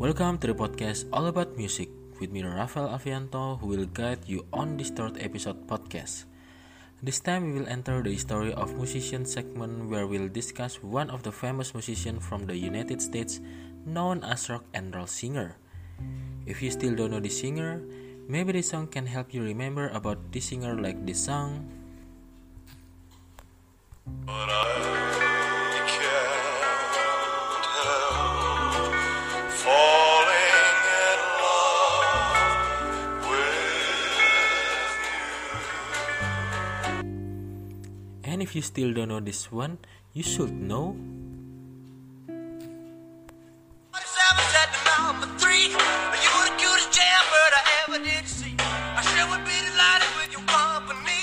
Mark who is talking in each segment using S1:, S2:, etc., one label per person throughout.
S1: Welcome to the podcast All About Music with me Rafael Avianto who will guide you on this third episode podcast. This time we will enter the story of musician segment where we'll discuss one of the famous musicians from the United States known as rock and roll singer. If you still don't know this singer, maybe this song can help you remember about this singer like this song. And if you still don't know this one, you should know.
S2: Seven's at the number three. You the cutest jailbird I ever did see. I sure would be delighted with your company.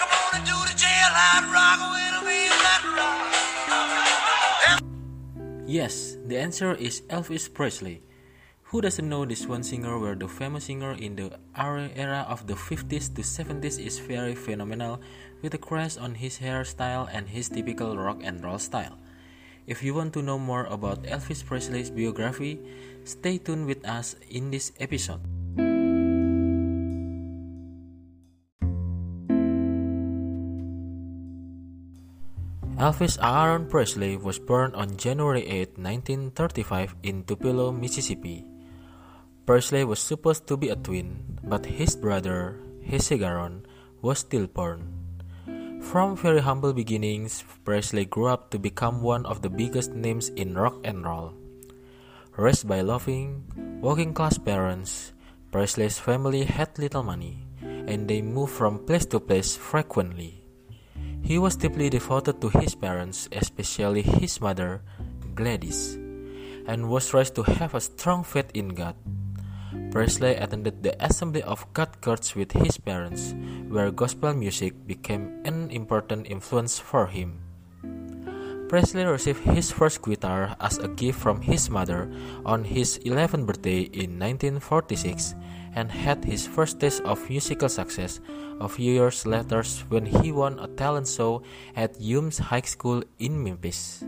S2: Come on and do the jailhouse rock with me that rock.
S1: Yes, the answer is Elvis Presley. Who doesn't know this one singer where the famous singer in the era of the 50s to 70s is very phenomenal with a craze on his hairstyle and his typical rock and roll style. If you want to know more about Elvis Presley's biography, stay tuned with us in this episode. Elvis Aaron Presley was born on January 8, 1935 in Tupelo, Mississippi. Presley was supposed to be a twin, but his brother, Jesse Garon, was stillborn. From very humble beginnings, Presley grew up to become one of the biggest names in rock and roll. Raised by loving, working class parents, Presley's family had little money, and they moved from place to place frequently. He was deeply devoted to his parents, especially his mother, Gladys, and was raised to have a strong faith in God. Presley attended the Assembly of God Church with his parents, where gospel music became an important influence for him. Presley received his first guitar as a gift from his mother on his 11th birthday in 1946 and had his first taste of musical success a few years later when he won a talent show at Humes High School in Memphis.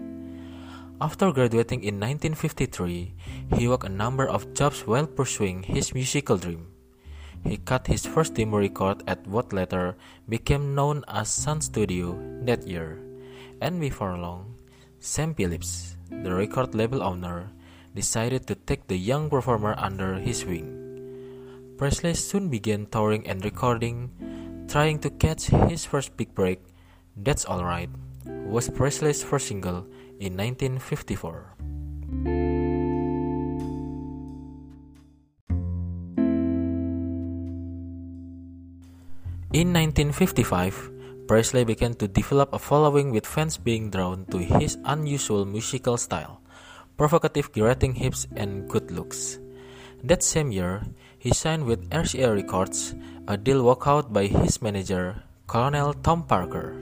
S1: After graduating in 1953, he worked a number of jobs while pursuing his musical dream. He cut his first demo record at what later became known as Sun Studio that year, and before long, Sam Phillips, the record label owner, decided to take the young performer under his wing. Presley soon began touring and recording, trying to catch his first big break. That's Alright was Presley's first single in 1954. In 1955, Presley began to develop a following with fans being drawn to his unusual musical style, provocative girating hips, and good looks. That same year, he signed with RCA Records, a deal worked out by his manager, Colonel Tom Parker.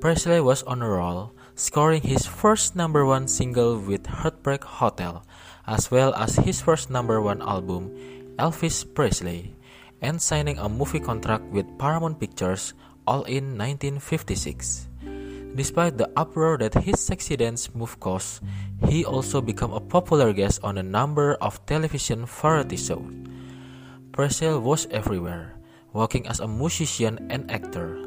S1: Presley was on a roll, scoring his first number one single with Heartbreak Hotel, as well as his first number one album, Elvis Presley, and signing a movie contract with Paramount Pictures, all in 1956. Despite the uproar that his sexy dance move caused, he also became a popular guest on a number of television variety shows. Presley was everywhere, working as a musician and actor.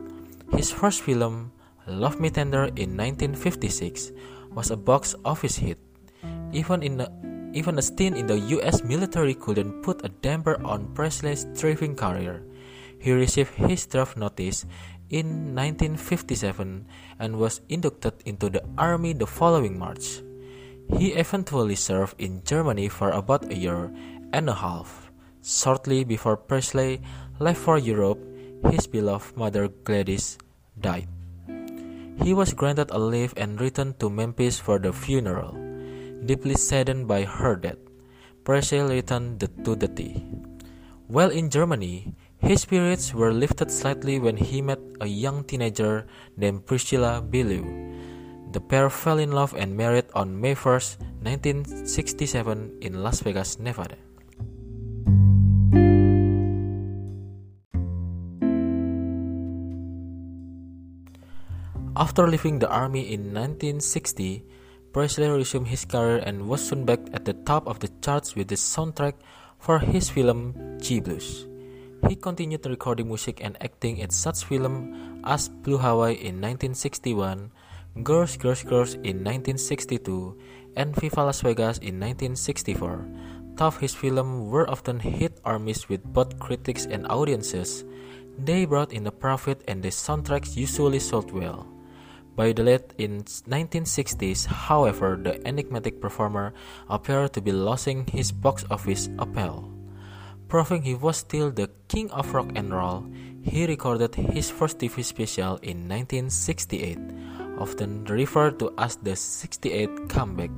S1: His first film, Love Me Tender in 1956, was a box office hit. Even in the, even a stint in the US military couldn't put a damper on Presley's thriving career. He received his draft notice in 1957 and was inducted into the army the following March. He eventually served in Germany for about a year and a half. Shortly before Presley left for Europe, his beloved mother Gladys died. He was granted a leave and returned to Memphis for the funeral. Deeply saddened by her death, Presley returned to the tea. While in Germany, his spirits were lifted slightly when he met a young teenager named Priscilla Beaulieu. The pair fell in love and married on May 1, 1967 in Las Vegas, Nevada. After leaving the army in 1960, Presley resumed his career and was soon back at the top of the charts with the soundtrack for his film G.I. Blues. He continued recording music and acting in such films as Blue Hawaii in 1961, Girls, Girls, Girls in 1962, and Viva Las Vegas in 1964. Though his films were often hit or miss with both critics and audiences, they brought in a profit and the soundtracks usually sold well. By the late in 1960s, however, the enigmatic performer appeared to be losing his box office appeal. Proving he was still the king of rock and roll, he recorded his first TV special in 1968, often referred to as the 68 comeback.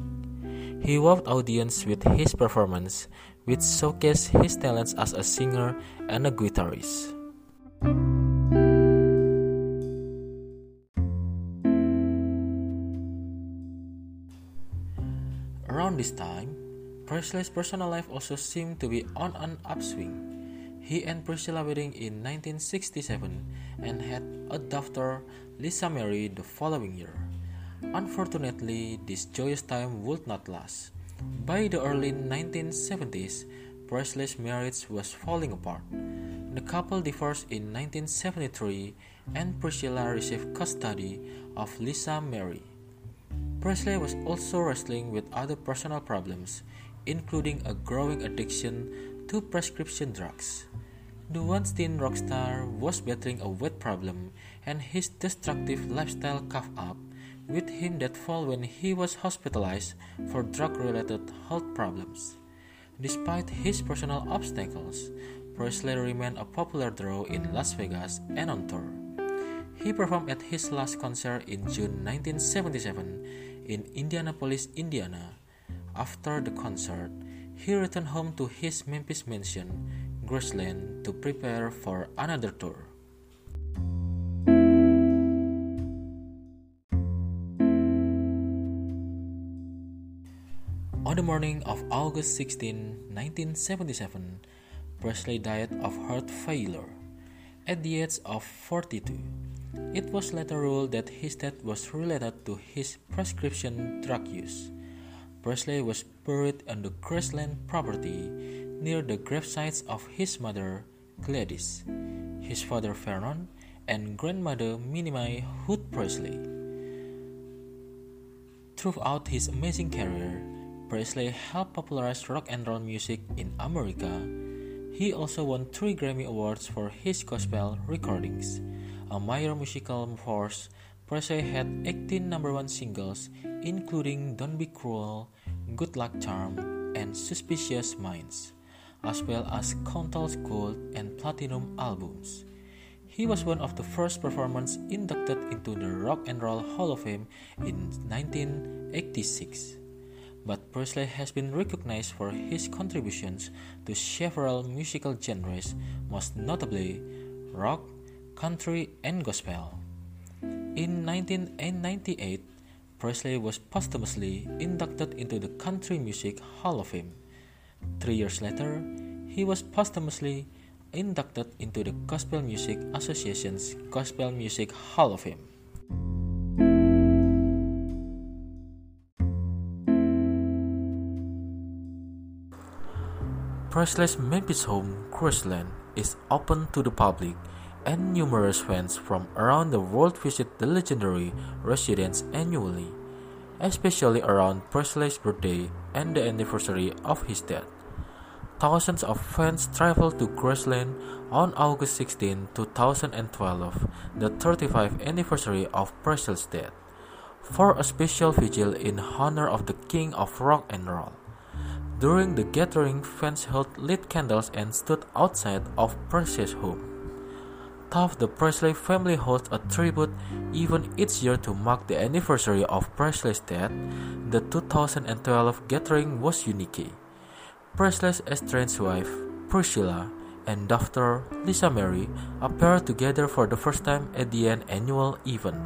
S1: He wowed audience with his performance, which showcased his talents as a singer and a guitarist. This time, Presley's personal life also seemed to be on an upswing. He and Priscilla wedding in 1967 and had a daughter, Lisa Marie, the following year. Unfortunately, this joyous time would not last. By the early 1970s, Presley's marriage was falling apart. The couple divorced in 1973 and Priscilla received custody of Lisa Marie. Presley was also wrestling with other personal problems, including a growing addiction to prescription drugs. The once teen rock star was battling a weight problem, and his destructive lifestyle caught up with him that fall when he was hospitalized for drug related health problems. Despite his personal obstacles, Presley remained a popular draw in Las Vegas and on tour. He performed at his last concert in June 1977 in Indianapolis, Indiana, after the concert, he returned home to his Memphis mansion, Graceland, to prepare for another tour. On the morning of August 16, 1977, Presley died of heart failure at the age of 42. It was later ruled that his death was related to his prescription drug use. Presley was buried on the Graceland property near the gravesites of his mother, Gladys, his father Vernon, and grandmother Minnie Hood Presley. Throughout his amazing career, Presley helped popularize rock and roll music in America. He also won three Grammy Awards for his gospel recordings. A major musical force, Presley had 18 number one singles, including Don't Be Cruel, Good Luck Charm, and Suspicious Minds, as well as countless gold and platinum albums. He was one of the first performers inducted into the Rock and Roll Hall of Fame in 1986. But Presley has been recognized for his contributions to several musical genres, most notably rock, country, and gospel. In 1998, Presley was posthumously inducted into the Country Music Hall of Fame. Three years later, he was posthumously inducted into the Gospel Music Association's Gospel Music Hall of Fame. Presley's Memphis home, Graceland, is open to the public and numerous fans from around the world visit the legendary residence annually, especially around Presley's birthday and the anniversary of his death. Thousands of fans traveled to Graceland on August 16, 2012, the 35th anniversary of Presley's death, for a special vigil in honor of the King of Rock and Roll. During the gathering, fans held lit candles and stood outside of Presley's home. Though the Presley family holds a tribute even each year to mark the anniversary of Presley's death, the 2012 gathering was unique. Presley's estranged wife, Priscilla, and daughter, Lisa Marie, appeared together for the first time at the annual event.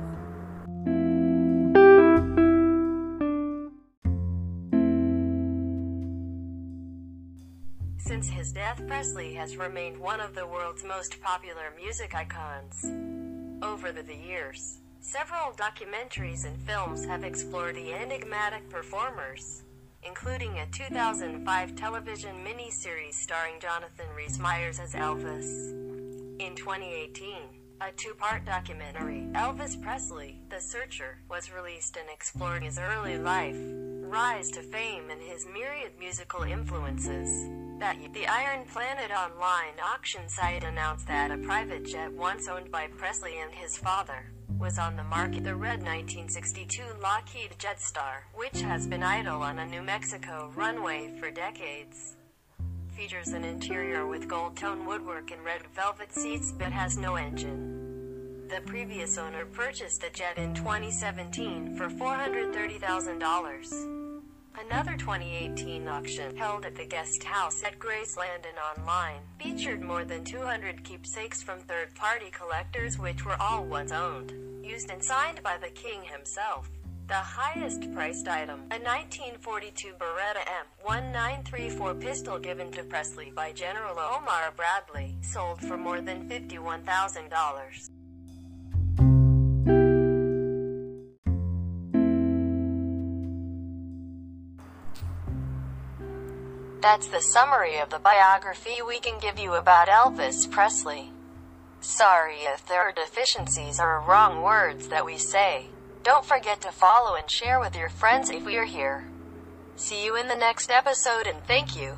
S3: Presley has remained one of the world's most popular music icons. Over the, the years, Several documentaries and films have explored the enigmatic performers, including a 2005 television miniseries starring Jonathan Rhys Meyers as Elvis. In 2018, a two-part documentary, Elvis Presley, The Searcher, was released and explored his early life, rise to fame and his myriad musical influences. That the Iron Planet online auction site announced that a private jet once owned by Presley and his father was on the market. The red 1962 Lockheed Jetstar, which has been idle on a New Mexico runway for decades features an interior with gold tone woodwork and red velvet seats but has no engine. The previous owner purchased the jet in 2017 for $430,000. Another 2018 auction held at the guest house at Graceland and online featured more than 200 keepsakes from third party collectors, which were all once owned, used, and signed by the king himself. The highest priced item, a 1942 Beretta M1934 pistol given to Presley by General Omar Bradley, sold for more than $51,000. That's the summary of the biography we can give you about Elvis Presley. Sorry if there are deficiencies or wrong words that we say. Don't forget to follow and share with your friends if we're here. See you in the next episode and thank you.